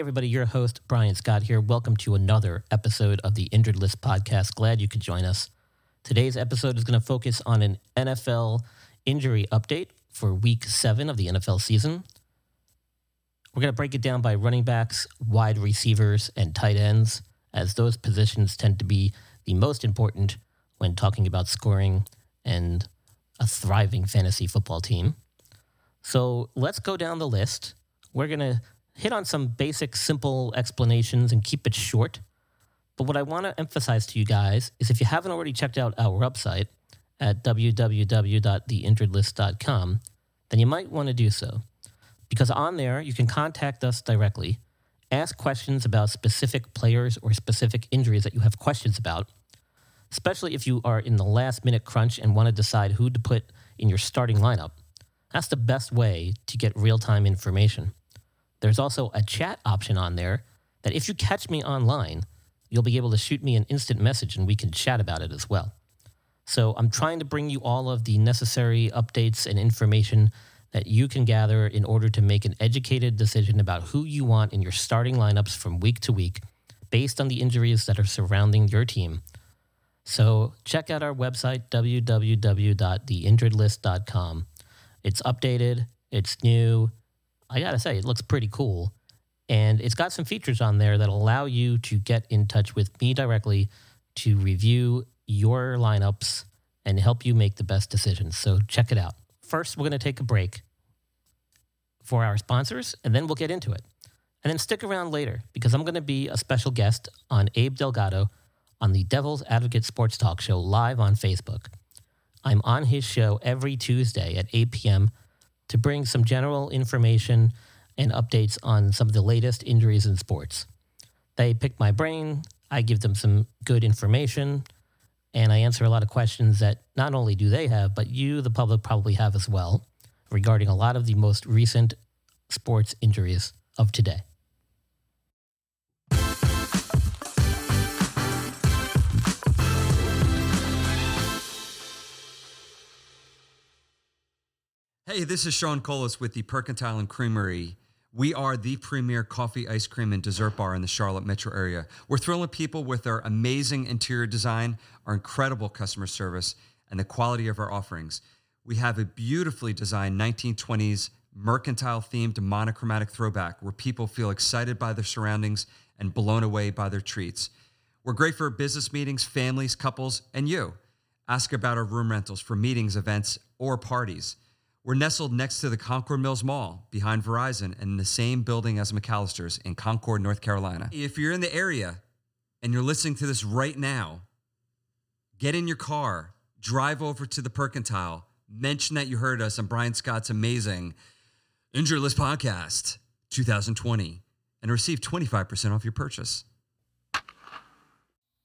Everybody, your host, Brian Scott here. Welcome to another episode of the Injured List podcast. Glad you could join us. Today's episode is going to focus on an NFL injury update for week seven of the NFL season. We're going to break it down by running backs, wide receivers, and tight ends, as those positions tend to be the most important when talking about scoring and a thriving fantasy football team. So let's go down the list. We're going to hit on some basic, simple explanations and keep it short. But what I want to emphasize to you guys is if you haven't already checked out our website at www.theinjuredlist.com, then you might want to do so. Because on there, you can contact us directly, ask questions about specific players or specific injuries that you have questions about, especially if you are in the last minute crunch and want to decide who to put in your starting lineup. That's the best way to get real time information. There's also a chat option on there that if you catch me online, you'll be able to shoot me an instant message and we can chat about it as well. So I'm trying to bring you all of the necessary updates and information that you can gather in order to make an educated decision about who you want in your starting lineups from week to week based on the injuries that are surrounding your team. So check out our website, www.theinjuredlist.com. It's updated, it's new, I gotta say, it looks pretty cool. And it's got some features on there that allow you to get in touch with me directly to review your lineups and help you make the best decisions. So check it out. First, we're going to take a break for our sponsors, and then we'll get into it. And then stick around later because I'm going to be a special guest on Abe Delgado on the Devil's Advocate Sports Talk Show live on Facebook. I'm on his show every Tuesday at 8 p.m to bring some general information and updates on some of the latest injuries in sports. They pick my brain, I give them some good information, and I answer a lot of questions that not only do they have, but you, the public, probably have as well regarding a lot of the most recent sports injuries of today. Hey, this is Sean Colas with the Percantile and Creamery. We are the premier coffee, ice cream, and dessert bar in the Charlotte metro area. We're thrilling people with our amazing interior design, our incredible customer service, and the quality of our offerings. We have a beautifully designed 1920s mercantile themed monochromatic throwback where people feel excited by their surroundings and blown away by their treats. We're great for business meetings, families, couples, and you. Ask about our room rentals for meetings, events, or parties. We're nestled next to the Concord Mills Mall behind Verizon and in the same building as McAllister's in Concord, North Carolina. If you're in the area and you're listening to this right now, get in your car, drive over to the Percantile, mention that you heard us on Brian Scott's amazing Injured List podcast 2020 and receive 25% off your purchase.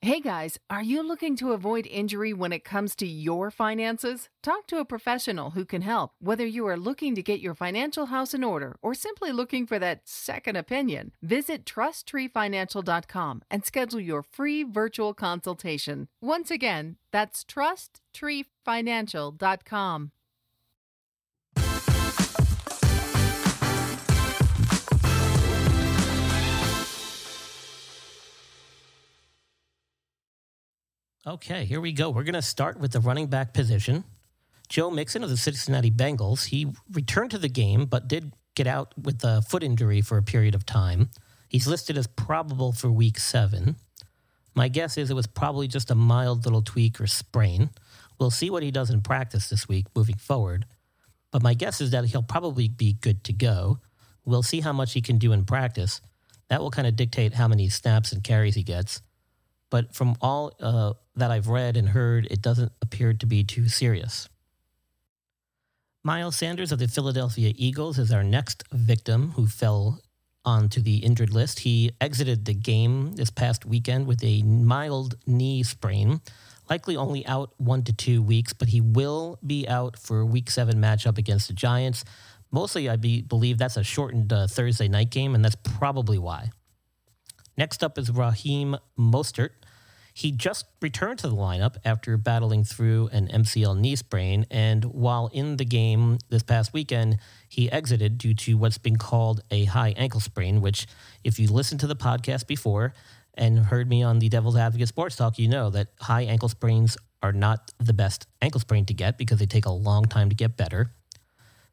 Hey guys, are you looking to avoid injury when it comes to your finances? Talk to a professional who can help, whether you are looking to get your financial house in order or simply looking for that second opinion. Visit trusttreefinancial.com and schedule your free virtual consultation. Once again, that's trusttreefinancial.com. Okay, here we go. We're going to start with the running back position. Joe Mixon of the Cincinnati Bengals, he returned to the game, but did get out with a foot injury for a period of time. He's listed as probable for week seven. My guess is it was probably just a mild little tweak or sprain. We'll see what he does in practice this week moving forward. But my guess is that he'll probably be good to go. We'll see how much he can do in practice. That will kind of dictate how many snaps and carries he gets. But from all uh, that I've read and heard, it doesn't appear to be too serious. Miles Sanders of the Philadelphia Eagles is our next victim who fell onto the injured list. He exited the game this past weekend with a mild knee sprain, likely only out one to two weeks, but he will be out for week seven matchup against the Giants. Mostly, I be, believe that's a shortened uh, Thursday night game, and that's probably why. Next up is Raheem Mostert. He just returned to the lineup after battling through an MCL knee sprain, and while in the game this past weekend, he exited due to what's been called a high ankle sprain, which, if you listened to the podcast before and heard me on the Devil's Advocate Sports Talk, you know that high ankle sprains are not the best ankle sprain to get because they take a long time to get better.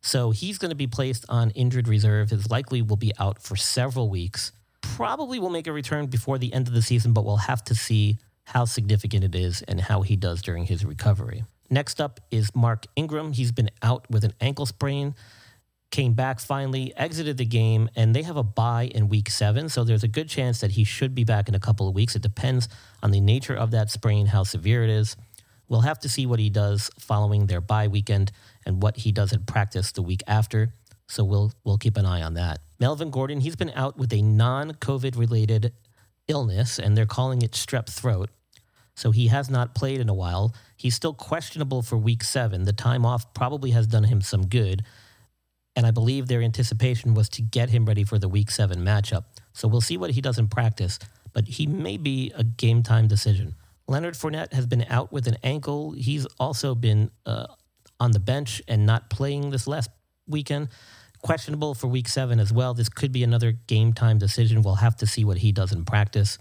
So he's going to be placed on injured reserve. His likely will be out for several weeks. Probably will make a return before the end of the season, but we'll have to see how significant it is and how he does during his recovery. Next up is Mark Ingram. He's been out with an ankle sprain, came back finally, exited the game, and they have a bye in week seven. So there's a good chance that he should be back in a couple of weeks. It depends on the nature of that sprain, how severe it is. We'll have to see what he does following their bye weekend and what he does in practice the week after. So we'll we'll keep an eye on that. Melvin Gordon, he's been out with a non-COVID related illness, and they're calling it strep throat. So he has not played in a while. He's still questionable for week seven. The time off probably has done him some good. And I believe their anticipation was to get him ready for the week seven matchup. So we'll see what he does in practice, but he may be a game time decision. Leonard Fournette has been out with an ankle. He's also been uh, on the bench and not playing this last weekend. Questionable for week seven as well. This could be another game time decision. We'll have to see what he does in practice.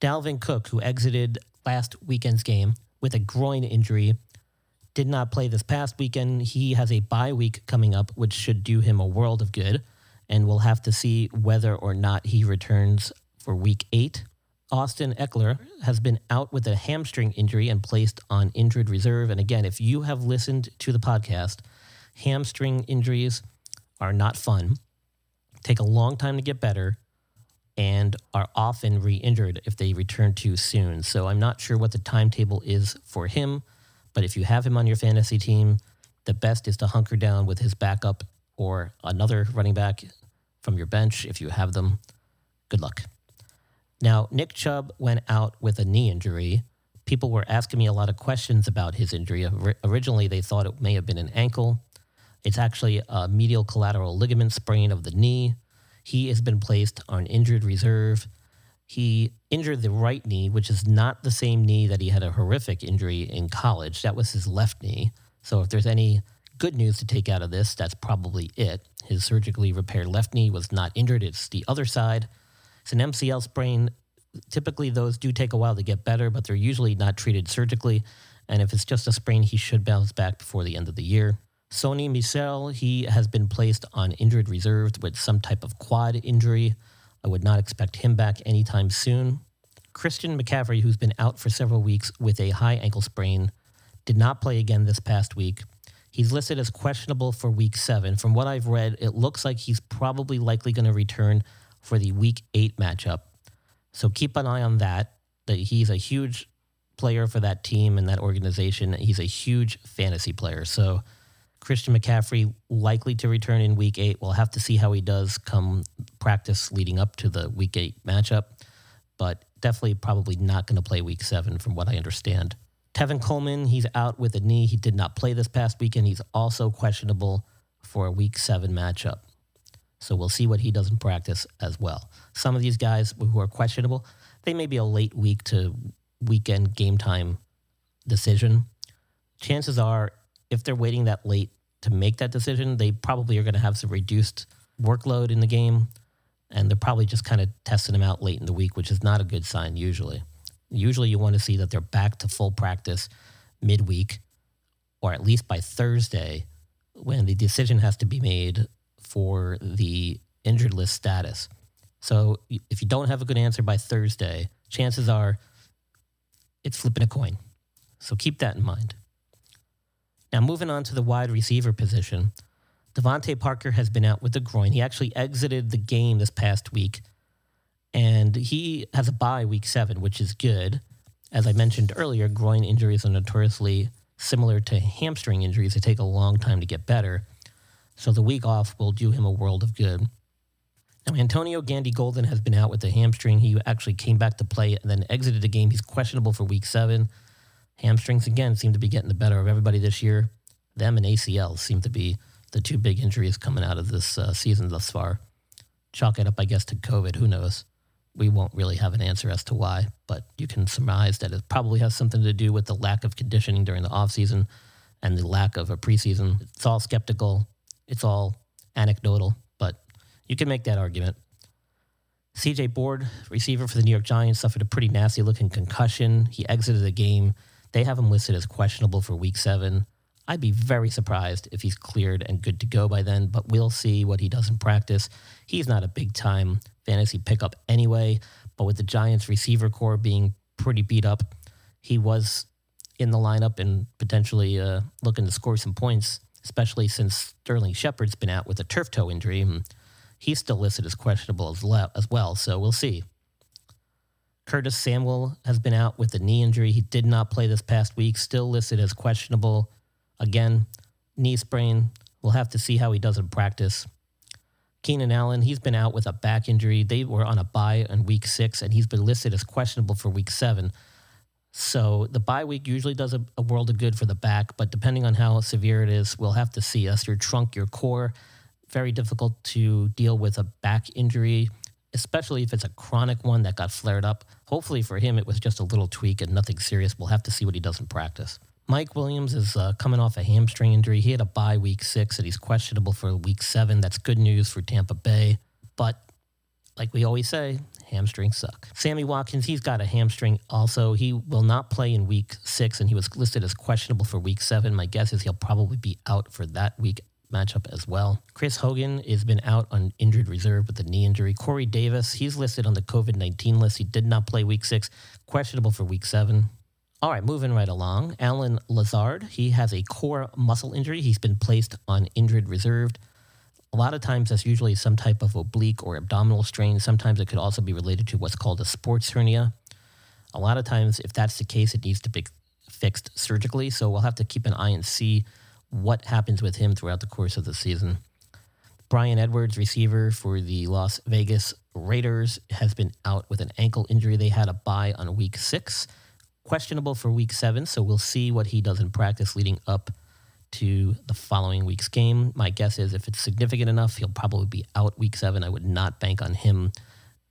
Dalvin Cook, who exited last weekend's game with a groin injury, did not play this past weekend. He has a bye week coming up, which should do him a world of good. And we'll have to see whether or not he returns for week eight. Austin Ekeler has been out with a hamstring injury and placed on injured reserve. And again, if you have listened to the podcast, hamstring injuries are not fun, take a long time to get better, and are often re injured if they return too soon. So I'm not sure what the timetable is for him, but if you have him on your fantasy team, the best is to hunker down with his backup or another running back from your bench if you have them. Good luck. Now, Nick Chubb went out with a knee injury. People were asking me a lot of questions about his injury. Originally, they thought it may have been an ankle. It's actually a medial collateral ligament sprain of the knee. He has been placed on injured reserve. He injured the right knee, which is not the same knee that he had a horrific injury in college. That was his left knee. So if there's any good news to take out of this, that's probably it. His surgically repaired left knee was not injured, it's the other side. It's an MCL sprain. Typically, those do take a while to get better, but they're usually not treated surgically. And if it's just a sprain, he should bounce back before the end of the year. Sony Michel, he has been placed on injured reserve with some type of quad injury. I would not expect him back anytime soon. Christian McCaffrey, who's been out for several weeks with a high ankle sprain, did not play again this past week. He's listed as questionable for week seven. From what I've read, it looks like he's probably likely going to return for the week eight matchup. So keep an eye on that. That he's a huge player for that team and that organization. He's a huge fantasy player. So Christian McCaffrey likely to return in week eight. We'll have to see how he does come practice leading up to the week eight matchup, but definitely probably not going to play week seven from what I understand. Tevin Coleman, he's out with a knee. He did not play this past weekend. He's also questionable for a week seven matchup. So we'll see what he does in practice as well. Some of these guys who are questionable, they may be a late week to weekend game time decision. Chances are if they're waiting that late to make that decision, they probably are going to have some reduced workload in the game. And they're probably just kind of testing them out late in the week, which is not a good sign usually. Usually you want to see that they're back to full practice midweek or at least by Thursday when the decision has to be made for the injured list status. So if you don't have a good answer by Thursday, chances are it's flipping a coin. So keep that in mind. Now, moving on to the wide receiver position, DeVante Parker has been out with a groin. He actually exited the game this past week, and he has a bye week seven, which is good. As I mentioned earlier, groin injuries are notoriously similar to hamstring injuries. They take a long time to get better. So the week off will do him a world of good. Now, Antonio Gandy Golden has been out with a hamstring. He actually came back to play and then exited the game. He's questionable for week seven. Hamstrings, again, seem to be getting the better of everybody this year. Them and ACL seem to be the two big injuries coming out of this uh, season thus far. Chalk it up, I guess, to COVID. Who knows? We won't really have an answer as to why, but you can surmise that it probably has something to do with the lack of conditioning during the offseason and the lack of a preseason. It's all skeptical. It's all anecdotal, but you can make that argument. CJ Board, receiver for the New York Giants, suffered a pretty nasty looking concussion. He exited the game. They have him listed as questionable for week seven. I'd be very surprised if he's cleared and good to go by then, but we'll see what he does in practice. He's not a big time fantasy pickup anyway, but with the Giants receiver core being pretty beat up, he was in the lineup and potentially uh, looking to score some points, especially since Sterling Shepard's been out with a turf toe injury. He's still listed as questionable as, le- as well, so we'll see. Curtis Samuel has been out with a knee injury. He did not play this past week, still listed as questionable. Again, knee sprain. We'll have to see how he does in practice. Keenan Allen, he's been out with a back injury. They were on a bye in week six, and he's been listed as questionable for week seven. So the bye week usually does a, a world of good for the back, but depending on how severe it is, we'll have to see. That's your trunk, your core. Very difficult to deal with a back injury, especially if it's a chronic one that got flared up. Hopefully for him, it was just a little tweak and nothing serious. We'll have to see what he does in practice. Mike Williams is uh, coming off a hamstring injury. He had a bye week six, and he's questionable for week seven. That's good news for Tampa Bay. But like we always say, hamstrings suck. Sammy Watkins, he's got a hamstring also. He will not play in week six, and he was listed as questionable for week seven. My guess is he'll probably be out for that week matchup as well. Chris Hogan has been out on injured reserve with a knee injury. Corey Davis, he's listed on the COVID 19 list. He did not play week six, questionable for week seven. All right, moving right along. Allen Lazard, he has a core muscle injury. He's been placed on injured reserved. A lot of times that's usually some type of oblique or abdominal strain. Sometimes it could also be related to what's called a sports hernia. A lot of times, if that's the case, it needs to be fixed surgically. So we'll have to keep an eye and see what happens with him throughout the course of the season. Bryan Edwards, receiver for the Las Vegas Raiders, has been out with an ankle injury. They had a bye on week six questionable for week seven, so we'll see what he does in practice leading up to the following week's game. My guess is if it's significant enough, he'll probably be out week seven. I would not bank on him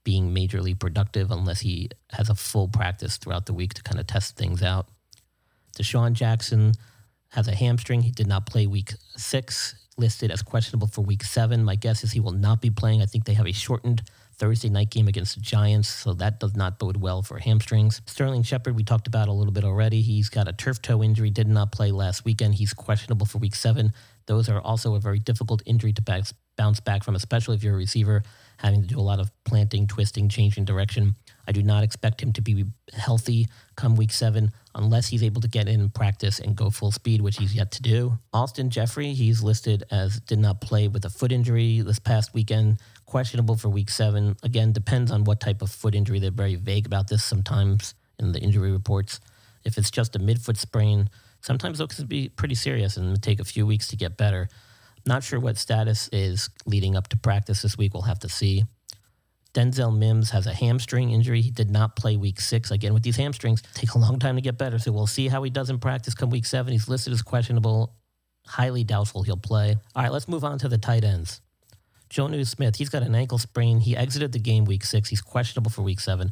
being majorly productive unless he has a full practice throughout the week to kind of test things out. DeSean Jackson has a hamstring. He did not play week six, listed as questionable for week seven. My guess is he will not be playing. I think they have a shortened Thursday night game against the Giants, so that does not bode well for hamstrings. Sterling Shepard, we talked about a little bit already. He's got a turf toe injury, did not play last weekend. He's questionable for week seven. Those are also a very difficult injury to bounce back from, especially if you're a receiver having to do a lot of planting, twisting, changing direction. I do not expect him to be healthy come week seven unless he's able to get in practice and go full speed, which he's yet to do. Alshon Jeffery, he's listed as did not play with a foot injury this past weekend questionable for week seven. Again, depends on what type of foot injury. They're very vague about this sometimes in the injury reports. If it's just a midfoot sprain, sometimes those can be pretty serious and take a few weeks to get better. Not sure what status is leading up to practice this week. We'll have to see. Denzel Mims has a hamstring injury. He did not play week six. Again, with these hamstrings, take a long time to get better. So we'll see how he does in practice come week seven. He's listed as questionable. Highly doubtful he'll play. All right, let's move on to the tight ends. Jonnu Smith, he's got an ankle sprain. He exited the game week six. He's questionable for week seven.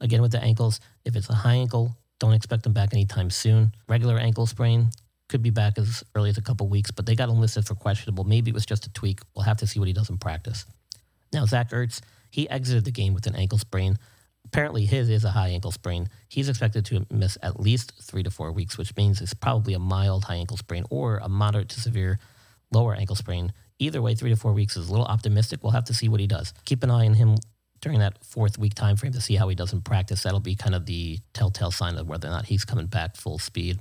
Again, with the ankles, if it's a high ankle, don't expect him back anytime soon. Regular ankle sprain could be back as early as a couple weeks, but they got him listed for questionable. Maybe it was just a tweak. We'll have to see what he does in practice. Now, Zach Ertz, he exited the game with an ankle sprain. Apparently, his is a high ankle sprain. He's expected to miss at least three to four weeks, which means it's probably a mild high ankle sprain or a moderate to severe lower ankle sprain either way, three to four weeks is a little optimistic. We'll have to see what he does. Keep an eye on him during that fourth week time frame to see how he does in practice. That'll be kind of the telltale sign of whether or not he's coming back full speed.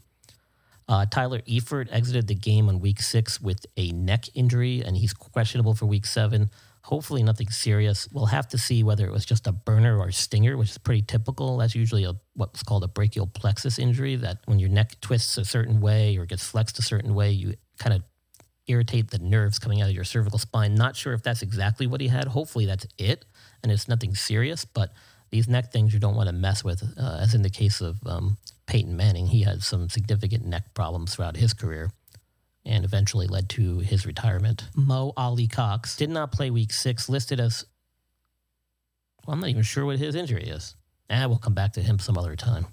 Uh, Tyler Eifert exited the game on week six with a neck injury, and he's questionable for week seven. Hopefully, nothing serious. We'll have to see whether it was just a burner or stinger, which is pretty typical. That's usually a, what's called a brachial plexus injury, that when your neck twists a certain way or gets flexed a certain way, you kind of irritate the nerves coming out of your cervical spine. Not sure if that's exactly what he had. Hopefully, that's it, and it's nothing serious, but these neck things you don't want to mess with, uh, as in the case of um, Peyton Manning. He had some significant neck problems throughout his career and eventually led to his retirement. Mo Alie-Cox did not play week six, listed as, well, I'm not even sure what his injury is. Ah, we'll come back to him some other time.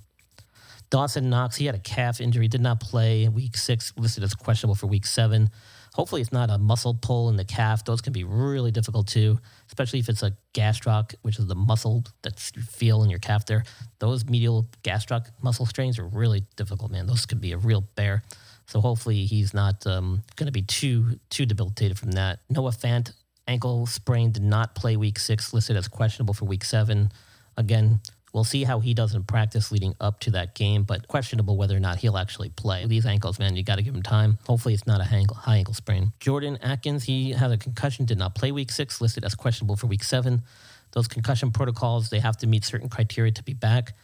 Dawson Knox, he had a calf injury, did not play week six, listed as questionable for week seven. Hopefully, it's not a muscle pull in the calf. Those can be really difficult too, especially if it's a gastroc, which is the muscle that you feel in your calf there. Those medial gastroc muscle strains are really difficult, man. Those could be a real bear. So hopefully, he's not um, going to be too too debilitated from that. Noah Fant ankle sprain did not play week six, listed as questionable for week seven. Again, We'll see how he does in practice leading up to that game, but questionable whether or not he'll actually play. These ankles, man, you got to give him time. Hopefully, it's not a high ankle sprain. Jordan Akins, he had a concussion, did not play week six, listed as questionable for week seven. Those concussion protocols, they have to meet certain criteria to be back.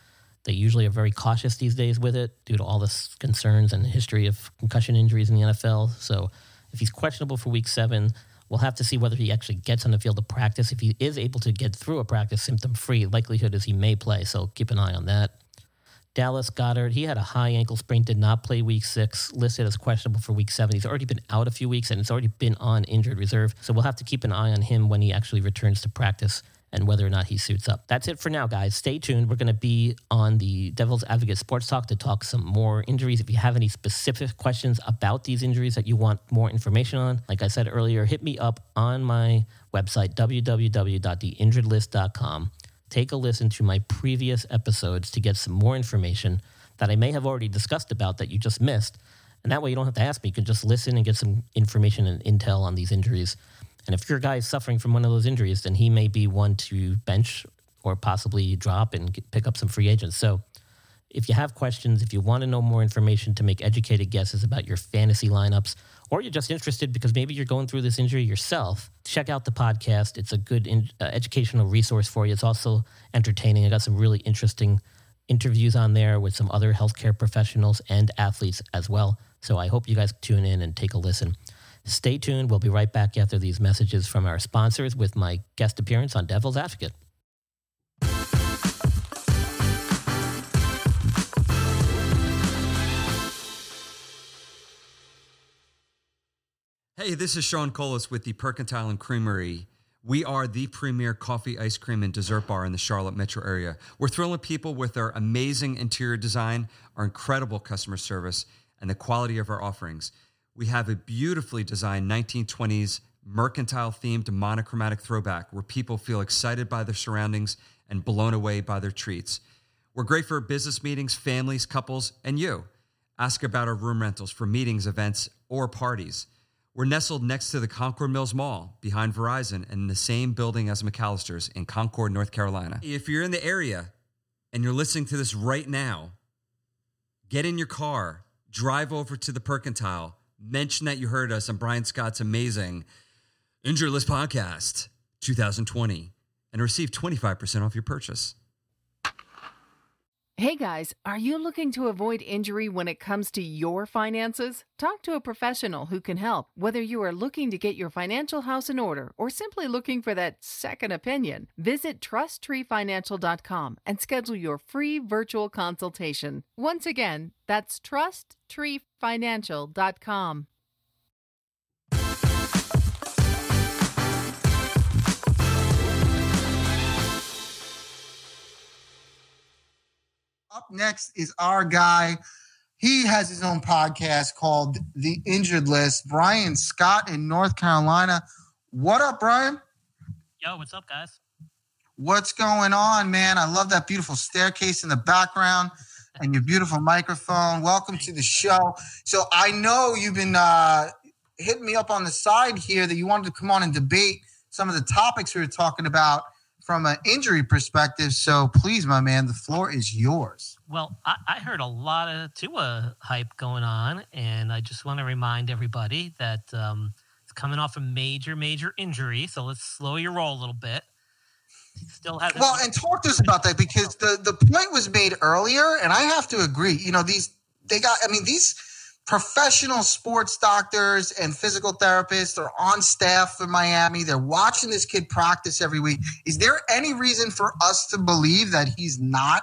They usually are very cautious these days with it due to all the concerns and history of concussion injuries in the NFL. So if he's questionable for week seven, We'll have to see whether he actually gets on the field to practice. If he is able to get through a practice symptom free, likelihood is he may play. So keep an eye on that. Dallas Goedert, he had a high ankle sprain, did not play week six, listed as questionable for week seven. He's already been out a few weeks and it's already been on injured reserve. So we'll have to keep an eye on him when he actually returns to practice and whether or not he suits up. That's it for now, guys. Stay tuned. We're going to be on the Devil's Advocate Sports Talk to talk some more injuries. If you have any specific questions about these injuries that you want more information on, like I said earlier, hit me up on my website, www.theinjuredlist.com. Take a listen to my previous episodes to get some more information that I may have already discussed about that you just missed. And that way you don't have to ask me. You can just listen and get some information and intel on these injuries. And if your guy is suffering from one of those injuries, then he may be one to bench or possibly drop and pick up some free agents. So if you have questions, if you want to know more information to make educated guesses about your fantasy lineups, or you're just interested because maybe you're going through this injury yourself, check out the podcast. It's a good in, uh, educational resource for you. It's also entertaining. I got some really interesting interviews on there with some other healthcare professionals and athletes as well. So I hope you guys tune in and take a listen. Stay tuned. We'll be right back after these messages from our sponsors with my guest appearance on Devil's Advocate. Hey, this is Sean Colas with the Percantile and Creamery. We are the premier coffee, ice cream, and dessert bar in the Charlotte metro area. We're thrilling people with our amazing interior design, our incredible customer service, and the quality of our offerings. We have a beautifully designed 1920s mercantile themed monochromatic throwback where people feel excited by their surroundings and blown away by their treats. We're great for business meetings, families, couples, and you. Ask about our room rentals for meetings, events, or parties. We're nestled next to the Concord Mills Mall behind Verizon and in the same building as McAllister's in Concord, North Carolina. If you're in the area and you're listening to this right now, get in your car, drive over to the Percantile mention that you heard us on Brian Scott's amazing Injured List podcast 2020 and receive 25% off your purchase. Hey guys, are you looking to avoid injury when it comes to your finances? Talk to a professional who can help, whether you are looking to get your financial house in order or simply looking for that second opinion. Visit trusttreefinancial.com and schedule your free virtual consultation. Once again, that's trusttreefinancial.com. Up next is our guy. He has his own podcast called The Injured List. Brian Scott in North Carolina. What up, Brian? Yo, what's up, guys? What's going on, man? I love that beautiful staircase in the background and your beautiful microphone. Welcome to the show. So I know you've been uh, hitting me up on the side here that you wanted to come on and debate some of the topics we were talking about from an injury perspective. So please, my man, the floor is yours. Well, I, I heard a lot of Tua hype going on, and I just want to remind everybody that um, it's coming off a major, major injury. So let's slow your roll a little bit. He still has well, and talk to us about that because the the point was made earlier, and I have to agree. You know, these they got. I mean, these professional sports doctors and physical therapists are on staff in Miami. They're watching this kid practice every week. Is there any reason for us to believe that he's not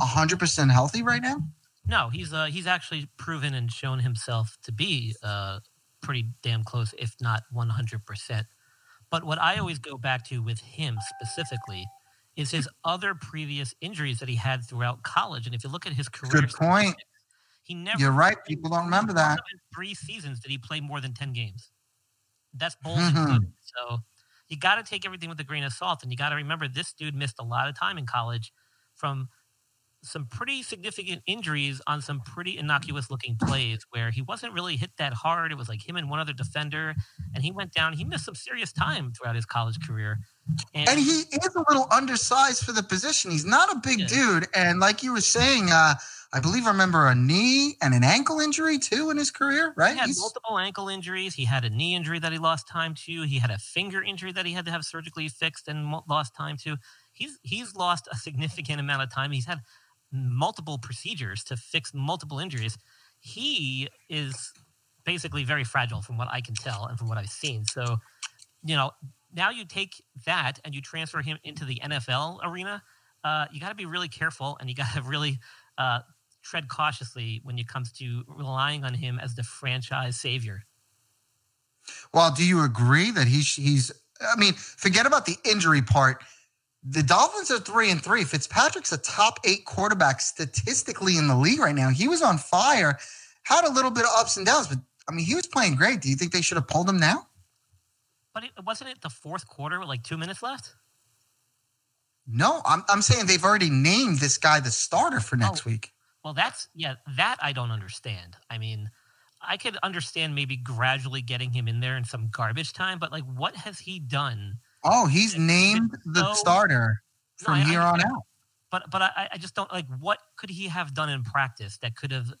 100% healthy right now? No, he's uh, he's actually proven and shown himself to be uh, pretty damn close, if not 100%. But what I always go back to with him specifically is his other previous injuries that he had throughout college. And if you look at his career, good point. He never. You're right. People don't remember that. three seasons did he play more than ten games? That's bold mm-hmm. So you got to take everything with a grain of salt, and you got to remember this dude missed a lot of time in college from some pretty significant injuries on some pretty innocuous looking plays where he wasn't really hit that hard. It was like him and one other defender, and he went down. He missed some serious time throughout his college career. And, and he is a little undersized for the position. He's not a big yeah. dude. And like you were saying, uh, I believe I remember a knee and an ankle injury too in his career, right? He had He's... multiple ankle injuries. He had a knee injury that he lost time to. He had a finger injury that he had to have surgically fixed and lost time to. He's he's lost a significant amount of time. He's had multiple procedures to fix multiple injuries. He is basically very fragile from what I can tell and from what I've seen. So, you know, now you take that and you transfer him into the NFL arena. Uh, you got to be really careful and you got to really uh, tread cautiously when it comes to relying on him as the franchise savior. Well, do you agree that he's he's? I mean, forget about the injury part. The Dolphins are three and three. Fitzpatrick's a top eight quarterback statistically in the league right now. He was on fire, had a little bit of ups and downs, but I mean, he was playing great. Do you think they should have pulled him now? But it, wasn't it the fourth quarter with like two minutes left? No, I'm, I'm saying they've already named this guy the starter for next oh, week. Well, that's yeah, that I don't understand. I mean, I could understand maybe gradually getting him in there in some garbage time, but like, what has he done? Oh, he's named the so, starter from no, here I, on out. But but I, I just don't like what could he have done in practice that could have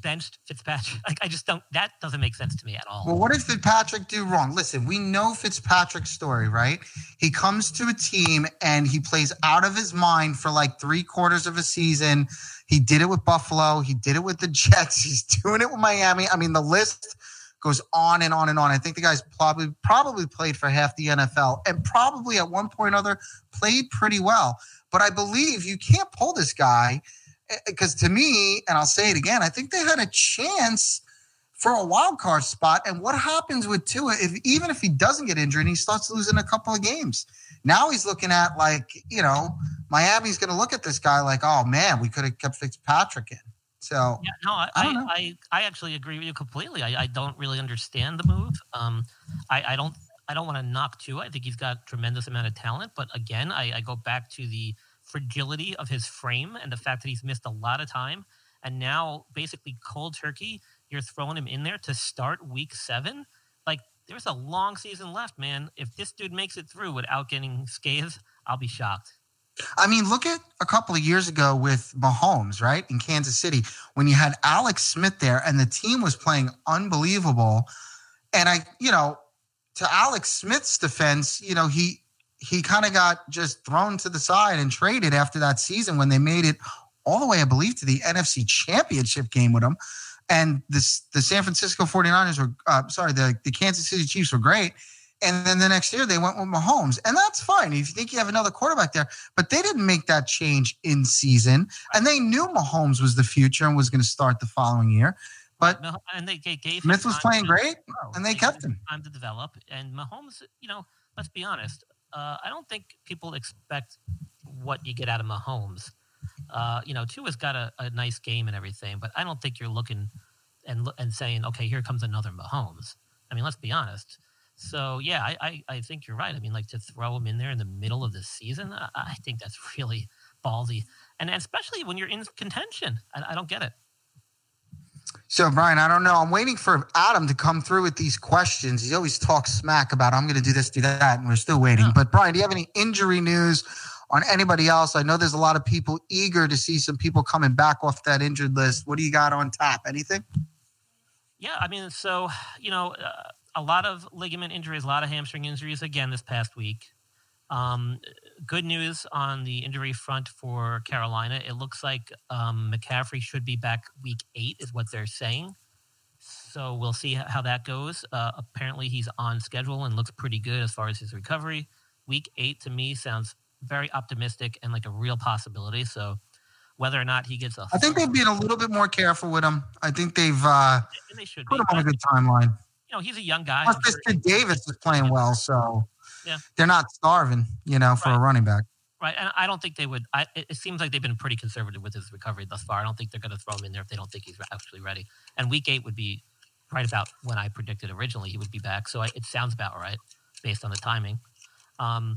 benched Fitzpatrick. Like I just don't. That doesn't make sense to me at all. Well, what did Fitzpatrick do wrong? Listen, we know Fitzpatrick's story, right? He comes to a team and he plays out of his mind for like three quarters of a season. He did it with Buffalo. He did it with the Jets. He's doing it with Miami. I mean, the list goes on and on and on. I think the guy's probably probably played for half the NFL and probably at one point or other played pretty well. But I believe you can't pull this guy because to me, and I'll say it again, I think they had a chance for a wild card spot. And what happens with Tua if even if he doesn't get injured and he starts losing a couple of games? Now he's looking at like, you know, Miami's gonna look at this guy like, oh man, we could have kept Fitzpatrick in. So yeah, no, I, I, I, I, actually agree with you completely. I, I don't really understand the move. Um, I, I don't I don't want to knock Tua. I think he's got tremendous amount of talent, but again, I, I go back to the fragility of his frame and the fact that he's missed a lot of time. And now, basically, cold turkey, you're throwing him in there to start week seven. Like, there's a long season left, man. If this dude makes it through without getting scathed, I'll be shocked. I mean, look at a couple of years ago with Mahomes, right? In Kansas City, when you had Alex Smith there and the team was playing unbelievable. And I, you know, to Alex Smith's defense, you know, he he kind of got just thrown to the side and traded after that season when they made it all the way, I believe, to the NFC championship game with him. And this, the San Francisco 49ers were, uh, sorry, the, the Kansas City Chiefs were great. And then the next year they went with Mahomes. And that's fine if you think you have another quarterback there. But they didn't make that change in season. And they knew Mahomes was the future and was going to start the following year. But and they gave Smith was playing great, and they, they kept him time to develop. And Mahomes, you know, let's be honest, uh, I don't think people expect what you get out of Mahomes. Uh, you know, Tua's got a, a nice game and everything, but I don't think you're looking and and saying, okay, here comes another Mahomes. I mean, let's be honest. So yeah, I, I, I think you're right. I mean, like to throw him in there in the middle of the season, I, I think that's really ballsy, and especially when you're in contention. I, I don't get it. So, Brian, I don't know. I'm waiting for Adam to come through with these questions. He always talks smack about, I'm going to do this, do that, and we're still waiting. Yeah. But, Brian, do you have any injury news on anybody else? I know there's a lot of people eager to see some people coming back off that injured list. What do you got on tap? Anything? Yeah, I mean, so, you know, uh, a lot of ligament injuries, a lot of hamstring injuries again this past week. Um, good news on the injury front for Carolina. It looks like um, McCaffrey should be back week eight, is what they're saying. So we'll see how that goes. Uh, apparently, he's on schedule and looks pretty good as far as his recovery. Week eight to me sounds very optimistic and like a real possibility. So whether or not he gets a, I think they've been a little bit more careful with him. I think they've uh, they should put him on a good timeline. You know, he's a young guy. Plus, Davis is playing well, so yeah. they're not starving, you know, for right. a running back. Right, and I don't think they would. I, it seems like they've been pretty conservative with his recovery thus far. I don't think they're going to throw him in there if they don't think he's actually ready. And week eight would be right about when I predicted originally he would be back. So I, it sounds about right based on the timing. Um,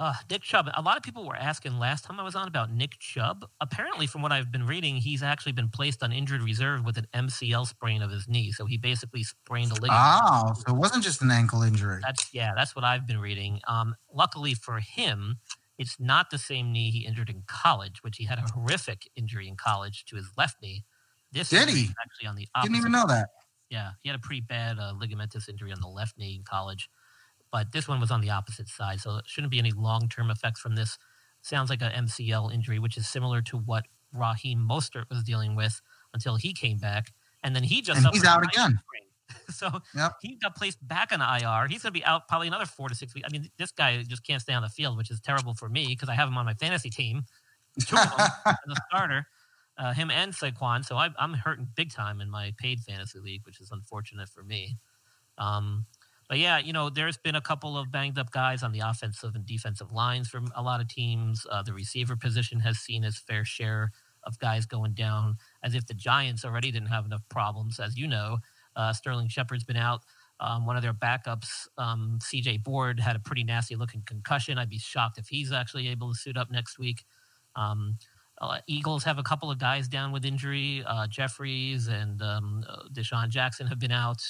uh, Nick Chubb. A lot of people were asking last time I was on about Nick Chubb. Apparently, from what I've been reading, he's actually been placed on injured reserve with an MCL sprain of his knee. So he basically sprained a ligament. Oh, so it wasn't just an ankle injury. That's yeah, that's what I've been reading. Um, luckily for him, it's not the same knee he injured in college, which he had a horrific injury in college to his left knee. This did he actually on the opposite. Didn't even know that. Yeah, he had a pretty bad uh, ligamentous injury on the left knee in college but this one was on the opposite side, so it shouldn't be any long term effects from this. Sounds like a MCL injury, which is similar to what Raheem Mostert was dealing with until he came back, and then he just and he's out again. so yep. he got placed back on IR. He's going to be out probably another four to six weeks. I mean, this guy just can't stay on the field, which is terrible for me because I have him on my fantasy team, two of them as a starter, uh, him and Saquon. So I, am hurting big time in my paid fantasy league, which is unfortunate for me. Um, but yeah, you know, there's been a couple of banged up guys on the offensive and defensive lines from a lot of teams. Uh, the receiver position has seen its fair share of guys going down, as if the Giants already didn't have enough problems. As you know, uh, Sterling Shepard's been out. Um, one of their backups, um, CJ Board, had a pretty nasty looking concussion. I'd be shocked if he's actually able to suit up next week. Um, uh, Eagles have a couple of guys down with injury. Uh, Jeffries and um, uh, DeSean Jackson have been out.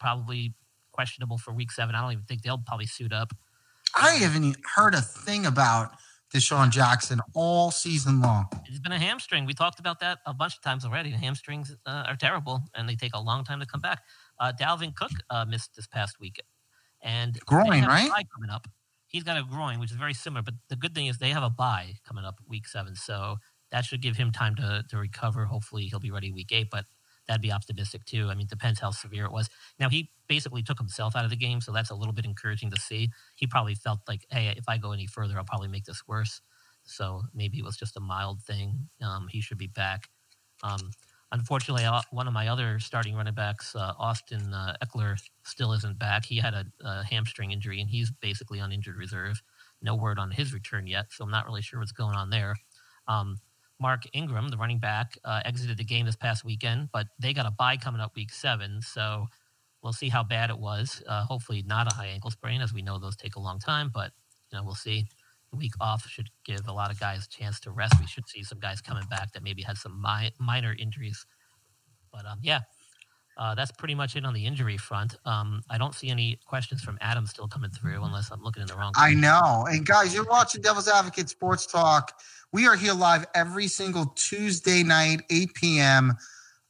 Probably questionable for week seven. I don't even think they'll probably suit up. I haven't heard a thing about DeSean Jackson all season long. It's been a hamstring. We talked about that a bunch of times already. Hamstrings uh, are terrible and they take a long time to come back. Uh, Dalvin Cook uh, missed this past week, and groin, right? Coming up, he's got a groin, which is very similar. But the good thing is they have a bye coming up week seven, so that should give him time to to recover. Hopefully, he'll be ready week eight. But that'd be optimistic too. I mean, depends how severe it was. Now he basically took himself out of the game, so that's a little bit encouraging to see. He probably felt like, hey, if I go any further, I'll probably make this worse. So maybe it was just a mild thing. Um, he should be back. Um, unfortunately, uh, one of my other starting running backs, uh, Austin uh, Ekeler, still isn't back. He had a, a, hamstring injury, and he's basically on injured reserve. No word on his return yet, so I'm not really sure what's going on there. Um, Mark Ingram, the running back, uh, exited the game this past weekend, but they got a bye coming up week seven. So we'll see how bad it was. Uh, hopefully, not a high ankle sprain, as we know those take a long time, but you know, we'll see. The week off should give a lot of guys a chance to rest. We should see some guys coming back that maybe had some mi- minor injuries. But um, yeah, uh, that's pretty much it on the injury front. Um, I don't see any questions from Adam still coming through, unless I'm looking in the wrong. Place. I know. And guys, you're watching Devil's Advocate Sports Talk. We are here live every single Tuesday night, 8 p.m.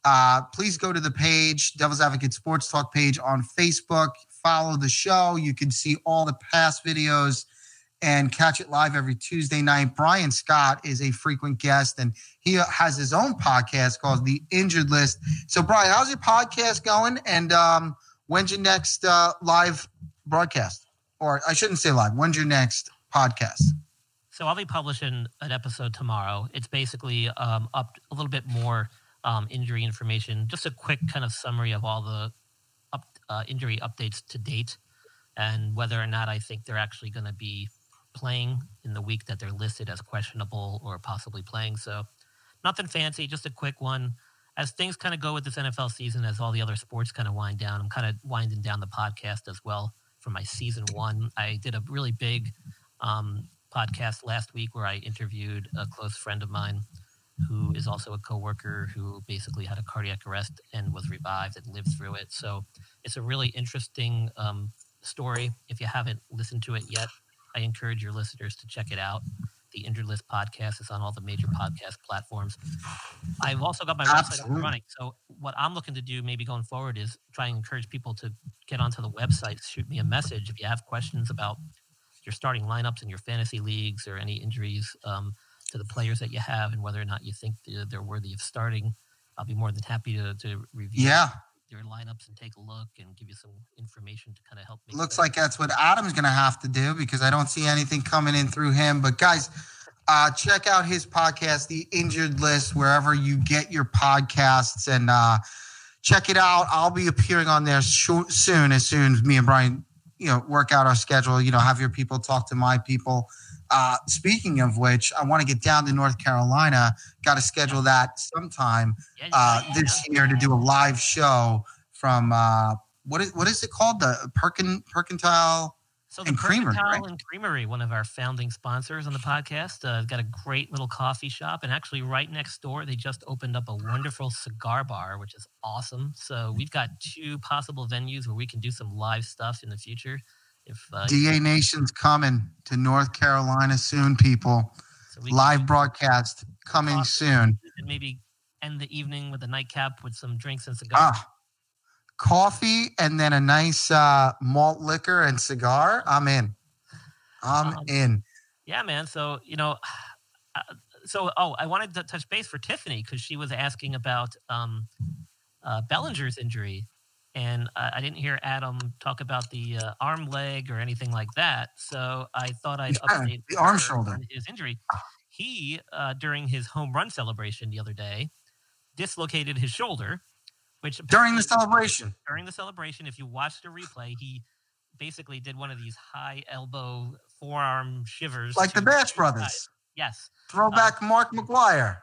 Uh, please go to the page, Devil's Advocate Sports Talk page on Facebook. Follow the show. You can see all the past videos and catch it live every Tuesday night. Brian Scott is a frequent guest and he has his own podcast called The Injured List. So, Brian, how's your podcast going? And um, when's your next uh, live broadcast? Or I shouldn't say live. When's your next podcast? So I'll be publishing an episode tomorrow. It's basically um, up a little bit more um, injury information, just a quick kind of summary of all the up, uh, injury updates to date, and whether or not I think they're actually going to be playing in the week that they're listed as questionable or possibly playing. So nothing fancy, just a quick one. As things kind of go with this NFL season, as all the other sports kind of wind down, I'm kind of winding down the podcast as well for my season one. I did a really big um, podcast last week where I interviewed a close friend of mine who is also a coworker who basically had a cardiac arrest and was revived and lived through it. So it's a really interesting um, story. If you haven't listened to it yet, I encourage your listeners to check it out. The Injured List podcast is on all the major podcast platforms. I've also got my website up Absolutely. and running. So what I'm looking to do maybe going forward is try and encourage people to get onto the website, shoot me a message if you have questions about your starting lineups in your fantasy leagues or any injuries um, to the players that you have and whether or not you think they're, they're worthy of starting. I'll be more than happy to, to review Yeah. Your lineups and take a look and give you some information to kind of help. Looks like that's what Adam's going to have to do because I don't see anything coming in through him. But guys, uh, check out his podcast, The Injured List, wherever you get your podcasts, and uh, check it out. I'll be appearing on there short, soon, as soon as me and Brian, you know, work out our schedule. You know, have your people talk to my people. Uh, speaking of which, I want to get down to North Carolina. Got to schedule that sometime uh, this year to do a live show from uh, what is what is it called? The Perkin Percentile. So the and Creamery, right? and Creamery, one of our founding sponsors on the podcast, uh, got a great little coffee shop, and actually right next door they just opened up a wonderful cigar bar, which is awesome. So we've got two possible venues where we can do some live stuff in the future. If uh, DA Nation's coming to North Carolina soon, people. so we Live broadcast coming soon. and maybe end the evening with a nightcap with some drinks and cigars. Ah, coffee and then a nice uh, malt liquor and cigar. I'm in. I'm Um, in. Yeah, man. So you know, uh, so oh, I wanted to touch base for Tiffany because she was asking about um, uh, Bellinger's injury, and I didn't hear Adam talk about the uh, arm leg or anything like that. So I thought I'd Yeah, update the arm shoulder. his injury. He uh, during his home run celebration the other day dislocated his shoulder, which During the celebration. during the celebration, if you watched the replay, he basically did one of these high elbow forearm shivers, Like the Bash Brothers. Yes, Throwback Mark McGwire.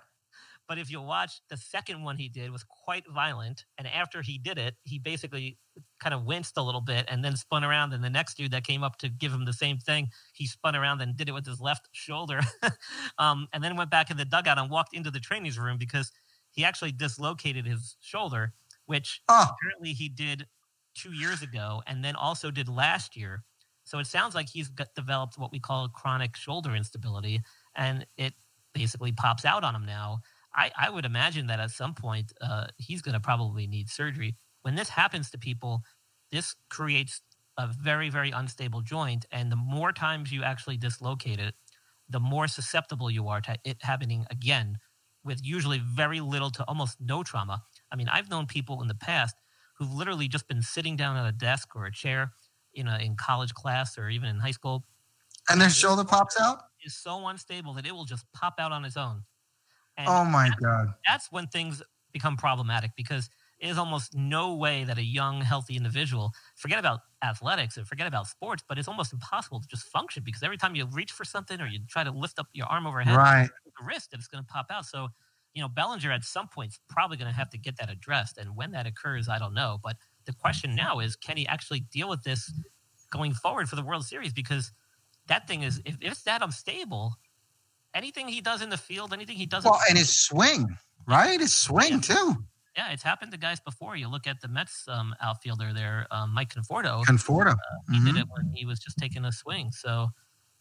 But if you watch the second one he did was quite violent, and after he did it, he basically kind of winced a little bit and then spun around. And the next dude that came up to give him the same thing, he spun around and did it with his left shoulder, um, and then went back in the dugout and walked into the training room because he actually dislocated his shoulder, which Oh, apparently he did two years ago and then also did last year. So it sounds like he's got developed what we call chronic shoulder instability, and it basically pops out on him now. I, I would imagine that at some point uh, he's going to probably need surgery. When this happens to people, this creates a very, very unstable joint. And the more times you actually dislocate it, the more susceptible you are to it happening again with usually very little to almost no trauma. I mean, I've known people in the past who've literally just been sitting down at a desk or a chair in a in college class or even in high school and their shoulder pops out? is so unstable that it will just pop out on its own. And Oh my God. that's when things become problematic because there's almost no way that a young, healthy individual, forget about athletics and forget about sports, but it's almost impossible to just function because every time you reach for something or you try to lift up your arm overhead, Right. the wrist that it's going to pop out. So, you know, Bellinger at some point is probably going to have to get that addressed. And when that occurs, I don't know. But the question now is can he actually deal with this going forward for the World Series? Because that thing is, if, if it's that unstable, anything he does in the field, anything he does, Well, and his swing, right? His swing, too. yeah, it's happened to guys before. You look at the Mets um, outfielder there, um, Mike Conforto. Conforto. He Mhm. did it when he was just taking a swing. So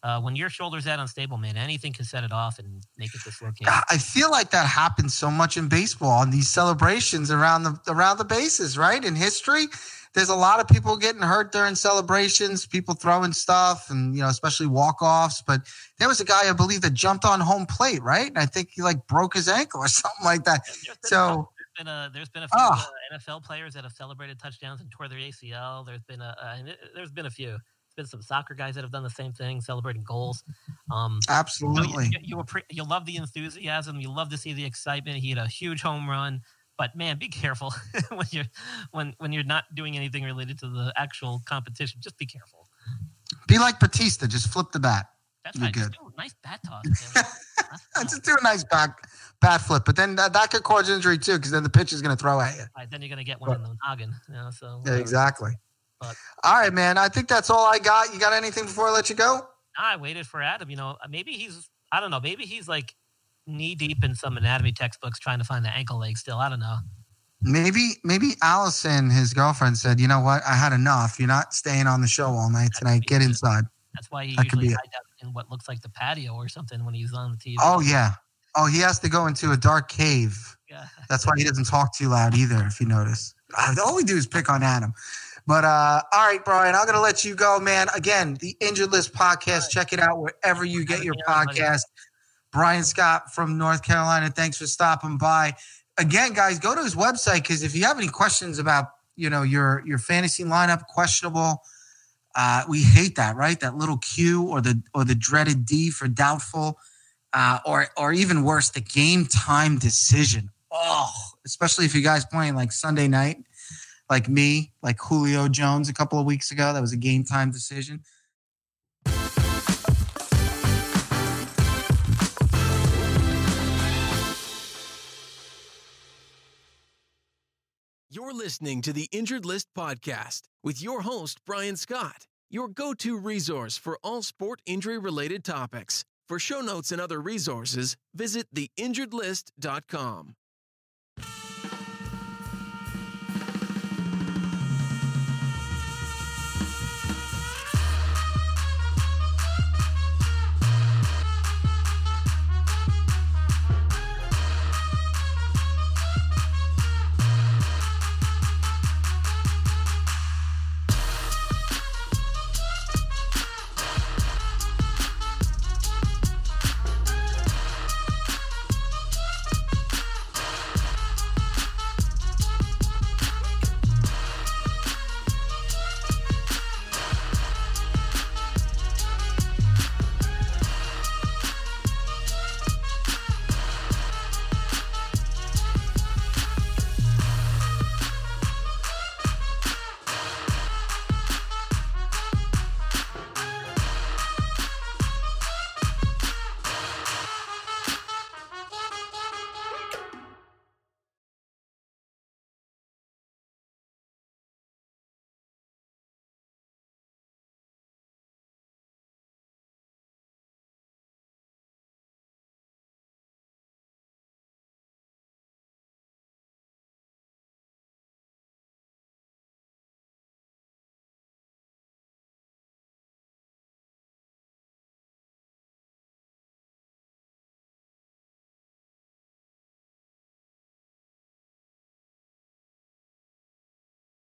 uh, when your shoulder's that unstable, man, anything can set it off and make it dislocate. I feel like that happens so much in baseball on these celebrations around the around the bases, right? In history, there's a lot of people getting hurt during celebrations, people throwing stuff, and you know, especially walk offs. But there was a guy I believe that jumped on home plate, right? And I think he like broke his ankle or something like that. There's been a So there's been a there's been a few Ah. uh, NFL players that have celebrated touchdowns and tore their ACL. There's been a uh, there's been a few. Been some soccer guys that have done the same thing, celebrating goals. Um, So you- absolutely. You, you, appre- you love the enthusiasm. You love to see the excitement. He had a huge home run, but man, be careful when you're when when you're not doing anything related to the actual competition. Just be careful. Be like Bautista, just flip the bat. That's You're right. Good. do nice bat toss. man. That's fine. Just do a nice back bat flip, but then that, that could cause injury too, because then the pitch is going to throw at you. Right, then you're gonna get one in the noggin. You know, so Yeah, exactly. But- all right, man. I think that's all I got. You got anything before I let you go? I waited for Adam. You know, maybe he's I don't know. Maybe he's like knee deep in some anatomy textbooks trying to find the ankle leg still. I don't know. Maybe maybe Allison, his girlfriend, said, "You know what? I had enough. You're not staying on the show all night tonight. Get inside." That's why he That could usually hides out in what looks like the patio or something when he's on the TV. Oh yeah. Oh, he has to go into a dark cave. yeah. That's why he doesn't talk too loud either. If you notice, Uh, all we do is pick on Adam. But uh, all right, Brian, I'm gonna let you go, man. Again, the Injured List podcast. Check it out wherever you get your podcast. Brian Scott from North Carolina. Thanks for stopping by. Again, guys, go to his website because if you have any questions about you know your your fantasy lineup questionable, uh, we hate that, right? That little Q or the or the dreaded D for doubtful, uh, or or even worse, the game time decision. Oh, especially if you guys playing like Sunday night, like me, like Julio Jones a couple of weeks ago. That was a game time decision. You're listening to the Injured List Podcast with your host, Brian Scott, your go to resource for all sport injury related topics. For show notes and other resources, visit theinjuredlist.com.